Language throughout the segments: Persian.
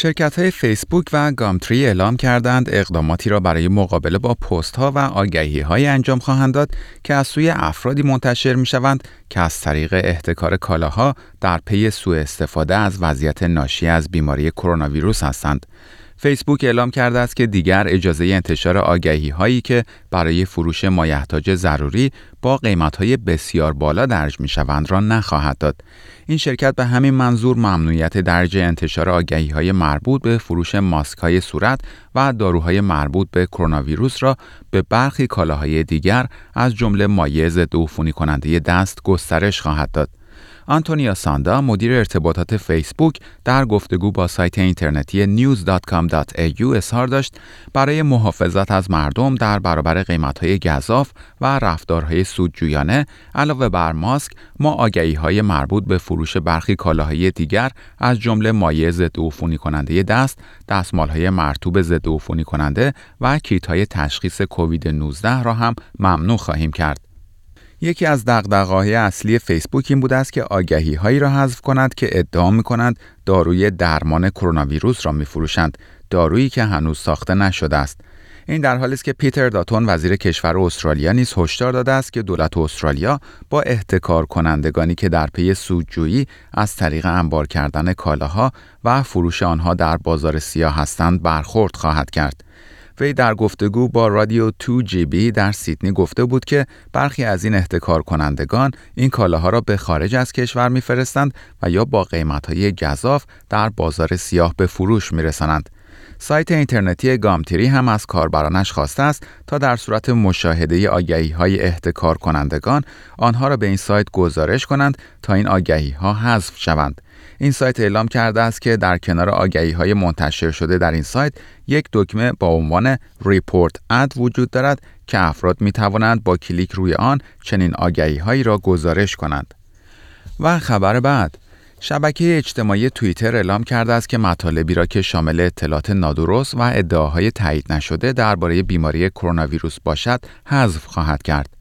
شرکت های فیسبوک و گامتری اعلام کردند اقداماتی را برای مقابله با پست ها و آگهی های انجام خواهند داد که از سوی افرادی منتشر می شوند که از طریق احتکار کالاها در پی سوء استفاده از وضعیت ناشی از بیماری کرونا ویروس هستند. فیسبوک اعلام کرده است که دیگر اجازه انتشار آگهی هایی که برای فروش مایحتاج ضروری با قیمت های بسیار بالا درج می شوند را نخواهد داد. این شرکت به همین منظور ممنوعیت درجه انتشار آگهی های مربوط به فروش ماسک های صورت و داروهای مربوط به کرونا ویروس را به برخی کالاهای دیگر از جمله مایع ضد عفونی کننده دست گسترش خواهد داد. آنتونیا ساندا مدیر ارتباطات فیسبوک در گفتگو با سایت اینترنتی news.com.au اظهار داشت برای محافظت از مردم در برابر قیمت‌های گذاف و رفتارهای سودجویانه علاوه بر ماسک ما آگهی های مربوط به فروش برخی کالاهای دیگر از جمله مایع ضد عفونی کننده دست، دستمالهای مرتوب ضد عفونی کننده و کیت های تشخیص کووید 19 را هم ممنوع خواهیم کرد. یکی از دغدغه‌های اصلی فیسبوک این بوده است که آگهی هایی را حذف کند که ادعا می کنند داروی درمان کرونا ویروس را می فروشند دارویی که هنوز ساخته نشده است این در حالی است که پیتر داتون وزیر کشور استرالیا نیز هشدار داده است که دولت استرالیا با احتکار کنندگانی که در پی سودجویی از طریق انبار کردن کالاها و فروش آنها در بازار سیاه هستند برخورد خواهد کرد. وی در گفتگو با رادیو 2 جی بی در سیدنی گفته بود که برخی از این احتکار کنندگان این کالاها را به خارج از کشور میفرستند و یا با قیمتهای گذاف در بازار سیاه به فروش میرسانند. سایت اینترنتی گامتیری هم از کاربرانش خواسته است تا در صورت مشاهده آگهی های احتکار کنندگان آنها را به این سایت گزارش کنند تا این آگهی ها حذف شوند. این سایت اعلام کرده است که در کنار آگهی های منتشر شده در این سایت یک دکمه با عنوان Report Ad وجود دارد که افراد می توانند با کلیک روی آن چنین آگهی هایی را گزارش کنند. و خبر بعد شبکه اجتماعی توییتر اعلام کرده است که مطالبی را که شامل اطلاعات نادرست و ادعاهای تایید نشده درباره بیماری کرونا ویروس باشد حذف خواهد کرد.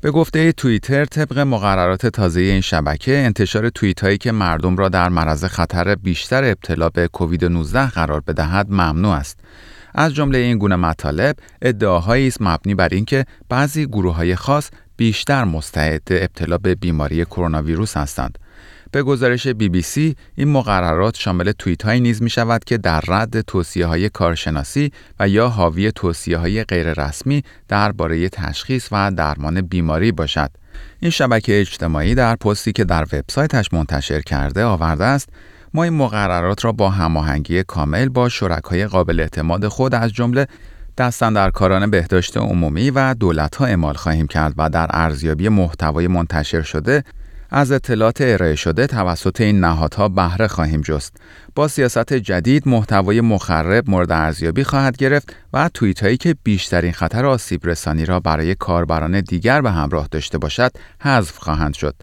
به گفته توییتر طبق مقررات تازه این شبکه انتشار توییت هایی که مردم را در معرض خطر بیشتر ابتلا به کووید 19 قرار بدهد ممنوع است. از جمله این گونه مطالب ادعاهایی است مبنی بر اینکه بعضی گروه های خاص بیشتر مستعد ابتلا به بیماری کرونا ویروس هستند. به گزارش بی بی سی این مقررات شامل توییت های نیز می شود که در رد توصیه های کارشناسی و یا حاوی توصیه های غیررسمی درباره تشخیص و درمان بیماری باشد. این شبکه اجتماعی در پستی که در وبسایتش منتشر کرده آورده است ما این مقررات را با هماهنگی کامل با شرکای قابل اعتماد خود از جمله کاران بهداشت عمومی و دولت ها اعمال خواهیم کرد و در ارزیابی محتوای منتشر شده از اطلاعات ارائه شده توسط این نهادها بهره خواهیم جست. با سیاست جدید محتوای مخرب مورد ارزیابی خواهد گرفت و توییت هایی که بیشترین خطر آسیب رسانی را برای کاربران دیگر به همراه داشته باشد حذف خواهند شد.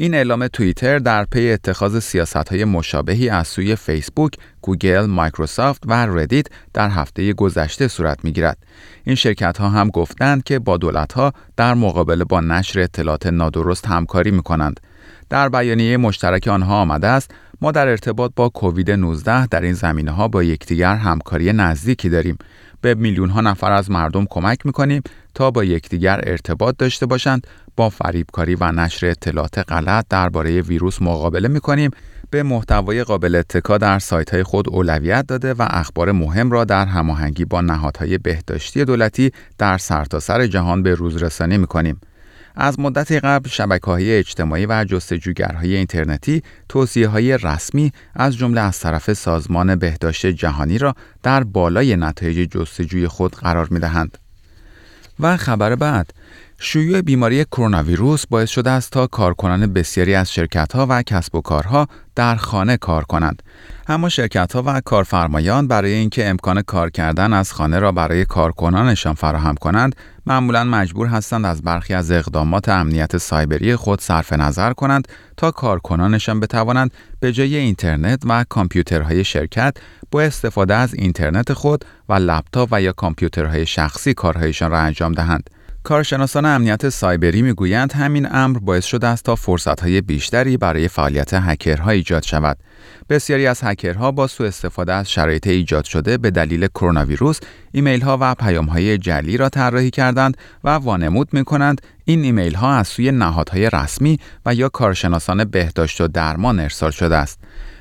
این اعلام توییتر در پی اتخاذ سیاست های مشابهی از سوی فیسبوک، گوگل، مایکروسافت و ردیت در هفته گذشته صورت می گیرد. این شرکت ها هم گفتند که با دولت ها در مقابله با نشر اطلاعات نادرست همکاری می کنند. در بیانیه مشترک آنها آمده است ما در ارتباط با کووید 19 در این زمینه ها با یکدیگر همکاری نزدیکی داریم به میلیون ها نفر از مردم کمک می‌کنیم تا با یکدیگر ارتباط داشته باشند با فریبکاری و نشر اطلاعات غلط درباره ویروس مقابله می‌کنیم. به محتوای قابل اتکا در سایت های خود اولویت داده و اخبار مهم را در هماهنگی با نهادهای بهداشتی دولتی در سرتاسر سر جهان به روز رسانی می‌کنیم. از مدتی قبل شبکه های اجتماعی و جستجوگرهای اینترنتی توصیه های رسمی از جمله از طرف سازمان بهداشت جهانی را در بالای نتایج جستجوی خود قرار می دهند. و خبر بعد شیوع بیماری کرونا ویروس باعث شده است تا کارکنان بسیاری از شرکتها و کسب و کارها در خانه کار کنند. اما شرکتها و کارفرمایان برای اینکه امکان کار کردن از خانه را برای کارکنانشان فراهم کنند، معمولا مجبور هستند از برخی از اقدامات امنیت سایبری خود صرف نظر کنند تا کارکنانشان بتوانند به جای اینترنت و کامپیوترهای شرکت با استفاده از اینترنت خود و لپتاپ و یا کامپیوترهای شخصی کارهایشان را انجام دهند. کارشناسان امنیت سایبری می‌گویند همین امر باعث شده است تا فرصتهای بیشتری برای فعالیت هکرها ایجاد شود. بسیاری از هکرها با سوء استفاده از شرایط ایجاد شده به دلیل کرونا ویروس ایمیل ها و پیام های جعلی را طراحی کردند و وانمود می کنند این ایمیل ها از سوی نهادهای رسمی و یا کارشناسان بهداشت و درمان ارسال شده است.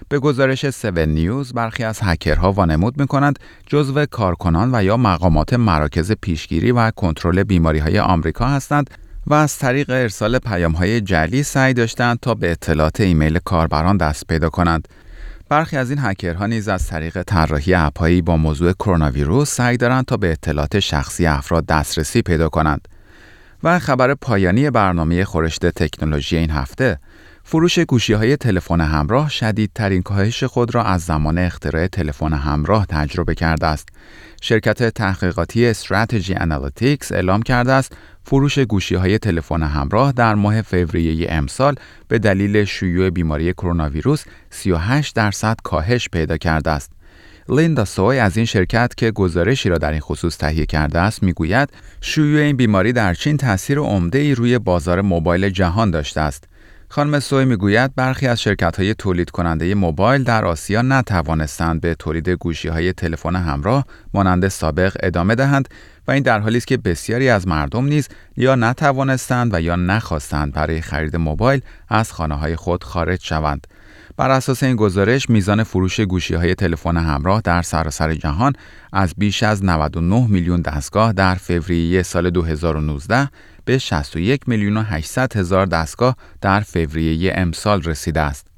به گزارش 7 نیوز برخی از هکرها وانمود می کنند جزو کارکنان و یا مقامات مراکز پیشگیری و کنترل بیماری های آمریکا هستند و از طریق ارسال پیام های جلی سعی داشتند تا به اطلاعات ایمیل کاربران دست پیدا کنند. برخی از این هکرها نیز از طریق طراحی اپهایی با موضوع کرونا ویروس سعی دارند تا به اطلاعات شخصی افراد دسترسی پیدا کنند. و خبر پایانی برنامه خورشت تکنولوژی این هفته فروش گوشی های تلفن همراه شدیدترین کاهش خود را از زمان اختراع تلفن همراه تجربه کرده است. شرکت تحقیقاتی Strategy Analytics اعلام کرده است فروش گوشی های تلفن همراه در ماه فوریه امسال به دلیل شیوع بیماری کرونا ویروس 38 درصد کاهش پیدا کرده است. لیندا سوی از این شرکت که گزارشی را در این خصوص تهیه کرده است می‌گوید شیوع این بیماری در چین تاثیر عمده ای روی بازار موبایل جهان داشته است. خانم سوی می‌گوید برخی از شرکت های تولید کننده موبایل در آسیا نتوانستند به تولید گوشی های تلفن همراه مانند سابق ادامه دهند. و این در حالی است که بسیاری از مردم نیز یا نتوانستند و یا نخواستند برای خرید موبایل از خانه های خود خارج شوند. بر اساس این گزارش میزان فروش گوشی های تلفن همراه در سراسر جهان از بیش از 99 میلیون دستگاه در فوریه سال 2019 به 61 میلیون و 800 هزار دستگاه در فوریه امسال رسیده است.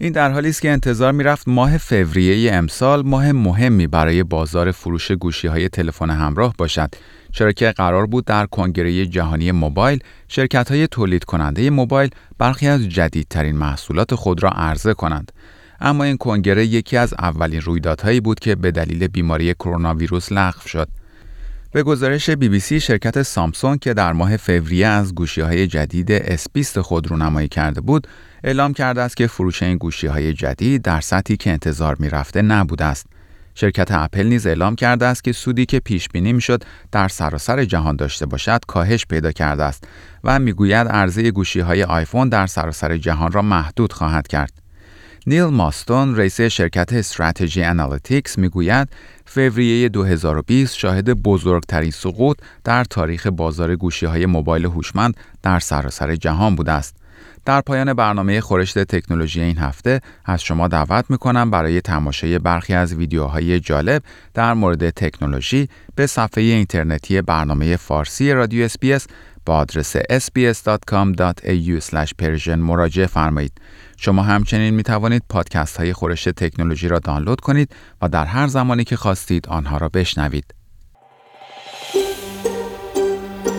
این در حالی است که انتظار می‌رفت ماه فوریه امسال ماه مهمی برای بازار فروش گوشی های تلفن همراه باشد. چرا که قرار بود در کنگره جهانی موبایل شرکت های تولید کننده موبایل برخی از جدیدترین محصولات خود را عرضه کنند. اما این کنگره یکی از اولین رویدادهایی بود که به دلیل بیماری کرونا ویروس لغو شد. به گزارش بی بی سی شرکت سامسونگ که در ماه فوریه از گوشی های جدید S20 خود رو نمایی کرده بود اعلام کرده است که فروش این گوشی های جدید در سطحی که انتظار می رفته نبوده است. شرکت اپل نیز اعلام کرده است که سودی که پیش بینی می‌شد در سراسر جهان داشته باشد کاهش پیدا کرده است و می‌گوید عرضه گوشی های آیفون در سراسر جهان را محدود خواهد کرد. نیل ماستون رئیس شرکت Strategy Analytics می‌گوید فوریه 2020 شاهد بزرگترین سقوط در تاریخ بازار گوشی های موبایل هوشمند در سراسر جهان بوده است. در پایان برنامه خورشت تکنولوژی این هفته از شما دعوت می‌کنم برای تماشای برخی از ویدیوهای جالب در مورد تکنولوژی به صفحه اینترنتی برنامه فارسی رادیو SBS با آدرس sbs.com.au مراجعه فرمایید. شما همچنین می توانید پادکست های خورش تکنولوژی را دانلود کنید و در هر زمانی که خواستید آنها را بشنوید.